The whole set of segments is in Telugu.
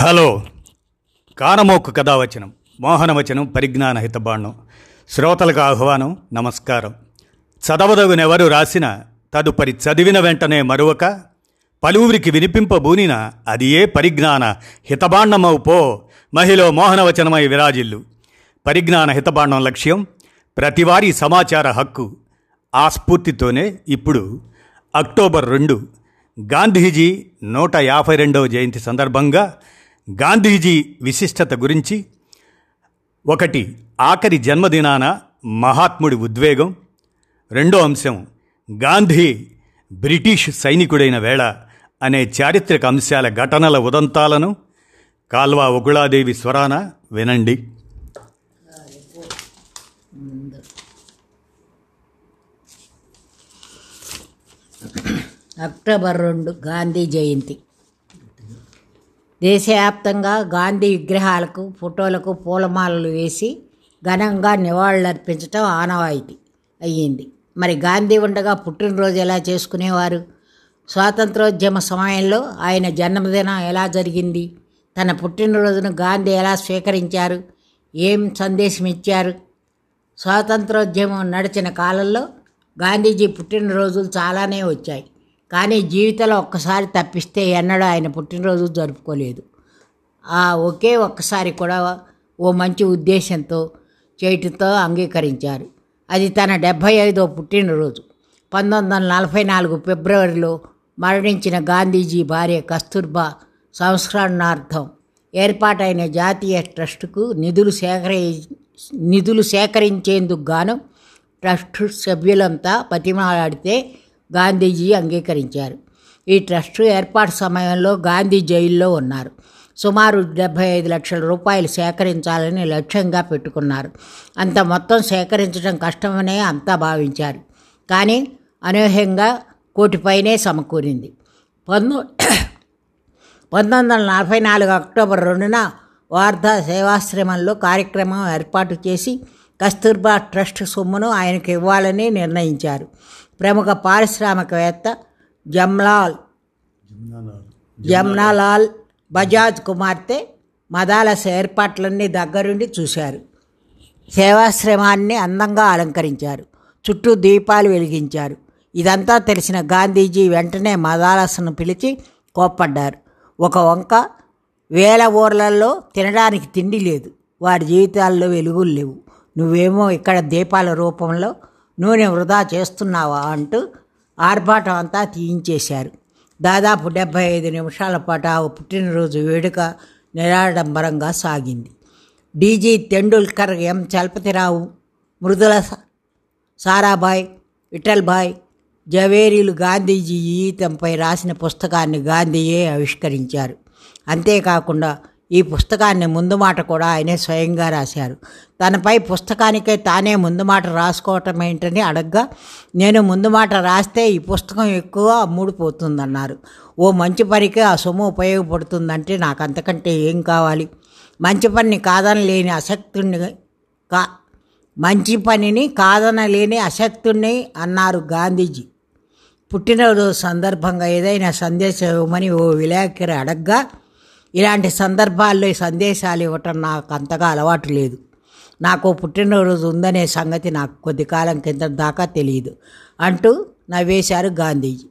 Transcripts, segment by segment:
హలో. కానమోకు కథావచనం మోహనవచనం పరిజ్ఞాన హితబాణం శ్రోతలకు ఆహ్వానం నమస్కారం. చదవదగునెవరు రాసిన తదుపరి చదివిన వెంటనే మరొక పలువురికి వినిపింపబూనిన అది ఏ పరిజ్ఞాన హితబాండమవు పో మహిళ మోహనవచనమై విరాజిల్లు. పరిజ్ఞాన హితబాండం లక్ష్యం ప్రతివారీ సమాచార హక్కు. ఆ స్ఫూర్తితోనే ఇప్పుడు అక్టోబర్ రెండు గాంధీజీ నూట యాభై రెండవ జయంతి సందర్భంగా గాంధీజీ విశిష్టత గురించి. ఒకటి ఆఖరి జన్మదినాన మహాత్ముడి ఉద్వేగం. రెండో అంశం గాంధీ బ్రిటిష్ సైనికుడైన వేళ అనే చారిత్రక అంశాల ఘటనల ఉదంతాలను కాల్వా ఉగుళాదేవి స్వరాన వినండి. అక్టోబర్ రెండు గాంధీ జయంతి. దేశవ్యాప్తంగా గాంధీ విగ్రహాలకు ఫోటోలకు పూలమాలలు వేసి ఘనంగా నివాళులర్పించటం ఆనవాయితీ అయ్యింది. మరి గాంధీ ఉండగా పుట్టినరోజు ఎలా చేసుకునేవారు? స్వాతంత్రోద్యమ సమయంలో ఆయన జన్మదినం ఎలా జరిగింది? తన పుట్టినరోజును గాంధీ ఎలా స్వీకరించారు? ఏం సందేశం ఇచ్చారు స్వాతంత్రోద్యమం నడిచిన కాలంలో గాంధీజీ పుట్టినరోజులు చాలానే వచ్చాయి. కానీ జీవితంలో ఒక్కసారి తప్పిస్తే ఎన్నడూ ఆయన పుట్టినరోజు జరుపుకోలేదు. ఆ ఒకే ఒక్కసారి కూడా ఓ మంచి ఉద్దేశంతో చేయటంతో అంగీకరించారు. అది తన డెబ్భై ఐదో పుట్టినరోజు. పంతొమ్మిది వందల నలభై నాలుగు ఫిబ్రవరిలో మరణించిన గాంధీజీ భార్య కస్తూర్బా సంస్కరణార్థం ఏర్పాటైన జాతీయ ట్రస్టుకు నిధులు సేకరి నిధులు సేకరించేందుకు గాను ట్రస్ట్ సభ్యులంతా బతిమాలాడితే గాంధీజీ అంగీకరించారు. ఈ ట్రస్టు ఏర్పాటు సమయంలో గాంధీ జైల్లో ఉన్నారు. సుమారు డెబ్భై ఐదు లక్షల రూపాయలు సేకరించాలని లక్ష్యంగా పెట్టుకున్నారు. అంత మొత్తం సేకరించడం కష్టమనే అంతా భావించారు. కానీ అనూహ్యంగా కోటిపైనే సమకూరింది. పంతొ పంతొమ్మిది వందల నలభై నాలుగు అక్టోబర్ రెండున వార్ధా సేవాశ్రమంలో కార్యక్రమం ఏర్పాటు చేసి కస్తూర్బా ట్రస్ట్ సొమ్మును ఆయనకు ఇవ్వాలని నిర్ణయించారు. ప్రముఖ పారిశ్రామికవేత్త జమ్లాల్. జమ్నాలాల్ బజాజ్ కుమార్తె మదాలస ఏర్పాట్లన్నీ దగ్గరుండి చూశారు. సేవాశ్రమాన్ని అందంగా అలంకరించారు. చుట్టూ దీపాలు వెలిగించారు. ఇదంతా తెలిసిన గాంధీజీ వెంటనే మదాలసను పిలిచి కోప్పడ్డారు. ఒక వంక వేల ఊర్లలో తినడానికి తిండి లేదు. వారి జీవితాల్లో వెలుగులు లేవు. నువ్వేమో ఇక్కడ దీపాల రూపంలో నూనె వృధా చేస్తున్నావా అంటూ ఆర్భాటం అంతా తీయించేశారు. దాదాపు డెబ్భై ఐదు నిమిషాల పాటు ఆ పుట్టినరోజు వేడుక నిరాడంబరంగా సాగింది. DG Tendulkar M. Chalapathirao Mridula స- సారాభాయ్ విఠల్భాయ్ జవేరీలు గాంధీజీ జీవితంపై రాసిన పుస్తకాన్ని గాంధీయే ఆవిష్కరించారు. అంతేకాకుండా ఈ పుస్తకాన్ని ముందు మాట కూడా ఆయనే స్వయంగా రాశారు. తనపై పుస్తకానికే తానే ముందు మాట రాసుకోవటం ఏంటని అడగ్గా నేను ముందు మాట రాస్తే ఈ పుస్తకం ఎక్కువ అమ్ముడుపోతుందన్నారు. ఓ మంచి పనికి ఆ సొమ్ము ఉపయోగపడుతుందంటే నాకు అంతకంటే ఏం కావాలి? మంచి పని కాదనలేని అసక్తుణ్ణి కా మంచి పనిని కాదనలేని అసక్తుణ్ణి అన్నారు గాంధీజీ. పుట్టినరోజు సందర్భంగా ఏదైనా సందేశం ఇవ్వమని ఓ విలేకరి అడగ్గా ఇలాంటి సందర్భాల్లో ఈ సందేశాలు ఇవ్వటం నాకు అంతగా అలవాటు లేదు. నాకు పుట్టినరోజు ఉందనే సంగతి నాకు కొద్ది కాలం కింద దాకా తెలియదు అంటూ నవ్వేశారు గాంధీజీ.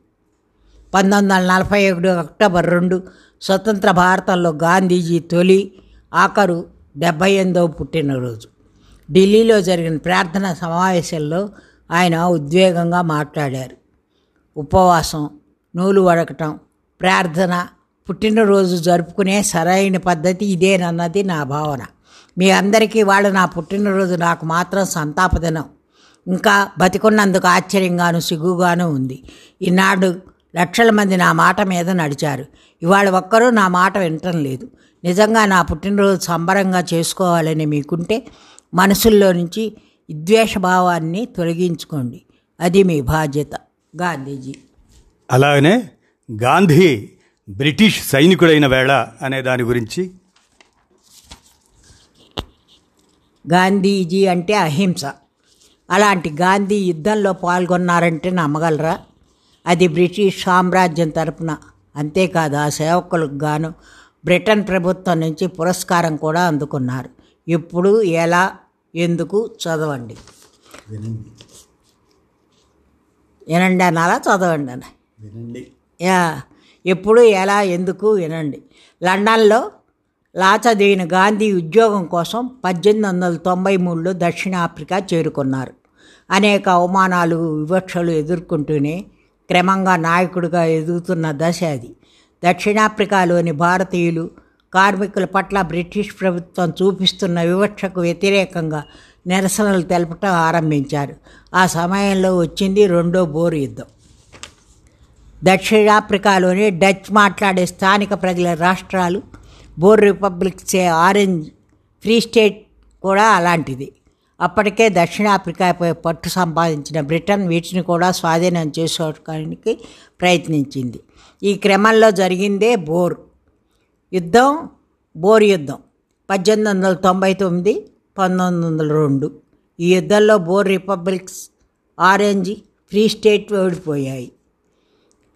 పంతొమ్మిది వందల నలభై ఒకటి అక్టోబర్ రెండు స్వతంత్ర భారతంలో గాంధీజీ తొలి ఆఖరు డెబ్బై ఎనిమిదవ పుట్టినరోజు. ఢిల్లీలో జరిగిన ప్రార్థన సమావేశంలో ఆయన ఉద్వేగంగా మాట్లాడారు. ఉపవాసం నూలు వడకటం ప్రార్థన పుట్టినరోజు జరుపుకునే సరైన పద్ధతి ఇదేనన్నది నా భావన. మీ అందరికీ వాళ్ళు నా పుట్టినరోజు నాకు మాత్రం సంతాపదనం. ఇంకా బతికున్నందుకు ఆశ్చర్యంగాను సిగ్గుగాను ఉంది. ఈనాడు లక్షల మంది నా మాట మీద నడిచారు. ఇవాళ ఒక్కరూ నా మాట వినటం లేదు. నిజంగా నా పుట్టినరోజు సంబరంగా చేసుకోవాలని మీకుంటే మనసుల్లో నుంచి భావాన్ని తొలగించుకోండి. అది మీ బాధ్యత. గాంధీజీ. అలాగనే గాంధీ బ్రిటిష్ సైనికుడైన వేళ అనే దాని గురించి. గాంధీజీ అంటే అహింస. అలాంటి గాంధీ యుద్ధంలో పాల్గొన్నారంటే నమ్మగలరా? అది బ్రిటిష్ సామ్రాజ్యం తరపున. అంతేకాదు ఆ సేవకులకు గాను బ్రిటన్ ప్రభుత్వం నుంచి పురస్కారం కూడా అందుకున్నారు. ఇప్పుడు ఎలా? ఎందుకు? చదవండి. వినండి. అనాలా చదవండి అని వినండి. యా. ఎప్పుడు ఎలా ఎందుకు వినండి. లండన్లో లాచదీన్ గాంధీ ఉద్యోగం కోసం పద్దెనిమిది వందల తొంభై మూడులో దక్షిణాఫ్రికా చేరుకున్నారు. అనేక అవమానాలు వివక్షలు ఎదుర్కొంటూనే క్రమంగా నాయకుడిగా ఎదుగుతున్న దశ అది. దక్షిణాఫ్రికాలోని భారతీయులు కార్మికుల పట్ల బ్రిటిష్ ప్రభుత్వం చూపిస్తున్న వివక్షకు వ్యతిరేకంగా నిరసనలు తెలపటం ఆరంభించారు. ఆ సమయంలో వచ్చింది రెండో బోరు యుద్ధం. దక్షిణాఫ్రికాలోని డచ్ మాట్లాడే స్థానిక ప్రజల రాష్ట్రాలు బోర్ రిపబ్లిక్సే ఆరెంజ్ ఫ్రీ స్టేట్ కూడా అలాంటిది. అప్పటికే దక్షిణాఫ్రికాపై పట్టు సంపాదించిన బ్రిటన్ వీటిని కూడా స్వాధీనం చేసుకోవడానికి ప్రయత్నించింది. ఈ క్రమంలో జరిగిందే బోర్ యుద్ధం బోర్ యుద్ధం. పద్దెనిమిది వందల తొంభై తొమ్మిది పంతొమ్మిది వందల రెండు. ఈ యుద్ధంలో Boer republics Orange Free State ఓడిపోయాయి.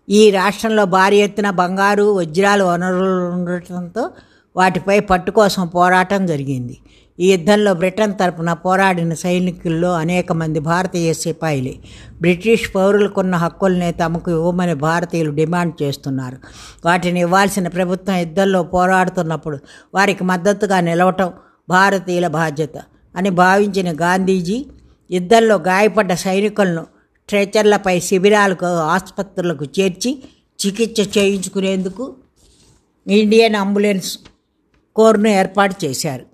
ఈ రాష్ట్రంలో భారీ ఎత్తున బంగారు వజ్రాలు వనరులు ఉండటంతో వాటిపై పట్టు కోసం పోరాటం జరిగింది. ఈ యుద్ధంలో బ్రిటన్ తరపున పోరాడిన సైనికుల్లో అనేక మంది భారతీయ సిపాయిలే. బ్రిటిష్ పౌరులకున్న హక్కుల్నే తమకు ఇవ్వమని భారతీయులు డిమాండ్ చేస్తున్నారు. వాటిని ఇవ్వాల్సిన ప్రభుత్వం యుద్ధంలో పోరాడుతున్నప్పుడు వారికి మద్దతుగా నిలవటం భారతీయుల బాధ్యత అని భావించిన గాంధీజీ యుద్ధంలో గాయపడ్డ సైనికులను స్ట్రెచర్లపై శిబిరాలకు ఆసుపత్రులకు చేర్చి చికిత్స చేయించుకునేందుకు ఇండియన్ అంబులెన్స్ కోర్ను ఏర్పాటు చేశారు.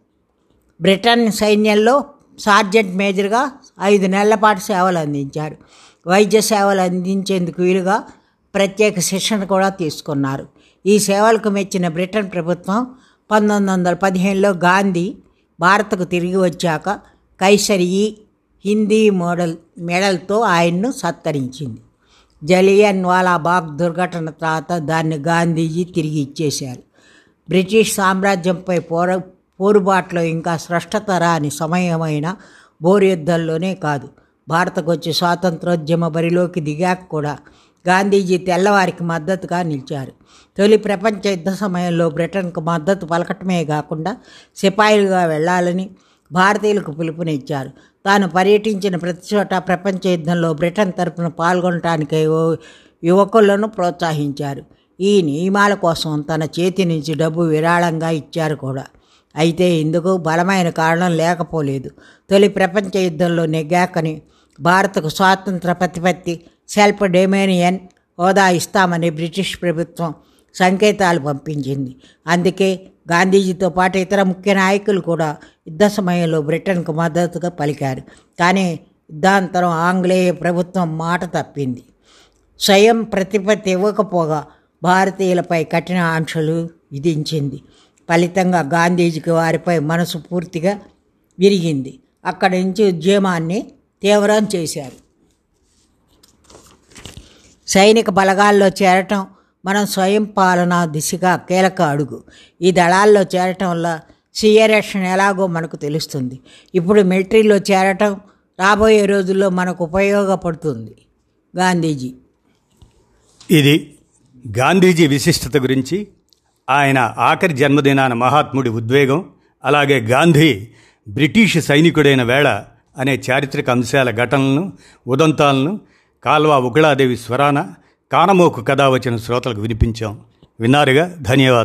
బ్రిటన్ సైన్యంలో సార్జెంట్ మేజర్గా ఐదు నెలల పాటు సేవలు అందించారు. వైద్య సేవలు అందించేందుకు వీలుగా ప్రత్యేక శిక్షణ కూడా తీసుకున్నారు. ఈ సేవలకు మెచ్చిన బ్రిటన్ ప్రభుత్వం పంతొమ్మిది వందల పదిహేనులో గాంధీ భారత్కు తిరిగి వచ్చాక కైసరి హిందీ మోడల్ మెడల్తో ఆయన్ను సత్కరించింది. జలియన్ వాలా బాగ్ దుర్ఘటన తర్వాత దాన్ని గాంధీజీ తిరిగి ఇచ్చేశారు. బ్రిటిష్ సామ్రాజ్యంపై పోర పోరుబాట్లో ఇంకా స్పష్టత అని సమయమైన బోరు యుద్ధంలోనే కాదు భారతకు వచ్చి స్వాతంత్రోద్యమ బరిలోకి దిగాక కూడా గాంధీజీ తెల్లవారికి మద్దతుగా నిలిచారు. తొలి ప్రపంచ యుద్ధ సమయంలో బ్రిటన్కు మద్దతు పలకటమే కాకుండా సిపాయిలుగా వెళ్ళాలని భారతీయులకు పిలుపునిచ్చారు. తాను పర్యటించిన ప్రతి చోట ప్రపంచ యుద్ధంలో బ్రిటన్ తరపున పాల్గొనటానికి యువకులను ప్రోత్సహించారు. ఈ నియమాల కోసం తన చేతి నుంచి డబ్బు విరాళంగా ఇచ్చారు కూడా. అయితే ఇందుకు బలమైన కారణం లేకపోలేదు. తొలి ప్రపంచ యుద్ధంలో నెగ్గాకని భారత్కు స్వాతంత్ర ప్రతిపత్తి సెల్ఫ్ డొమేనియన్ హోదా ఇస్తామని బ్రిటిష్ ప్రభుత్వం సంకేతాలు పంపించింది. అందుకే గాంధీజీతో పాటు ఇతర ముఖ్య నాయకులు కూడా యుద్ధ సమయంలో బ్రిటన్కు మద్దతుగా పలికారు. కానీ యుద్ధాంతరం ఆంగ్లేయ ప్రభుత్వం మాట తప్పింది. స్వయం ప్రతిపత్తి ఇవ్వకపోగా భారతీయులపై కఠిన ఆంక్షలు విధించింది. ఫలితంగా గాంధీజీకి వారిపై మనసు పూర్తిగా విరిగింది. అక్కడి నుంచి ఉద్యమాన్ని తీవ్రం చేశారు. సైనిక బలగాల్లో చేరటం మనం స్వయం పాలన దిశగా కీలక అడుగు. ఈ దళాల్లో చేరటం వల్ల స్వీయ ఎలాగో మనకు తెలుస్తుంది. ఇప్పుడు మిలిటరీలో చేరటం రాబోయే రోజుల్లో మనకు ఉపయోగపడుతుంది. గాంధీజీ. ఇది గాంధీజీ విశిష్టత గురించి ఆయన ఆఖరి జన్మదినాన మహాత్ముడి ఉద్వేగం అలాగే గాంధీ బ్రిటిష్ సైనికుడైన వేళ అనే చారిత్రక అంశాల ఘటనలను ఉదంతాలను కాల్వ ఉగుళాదేవి స్వరాన కానమోకు కథ వచ్చిన శ్రోతలకు వినిపించాం. విన్నారుగా? ధన్యవాదాలు.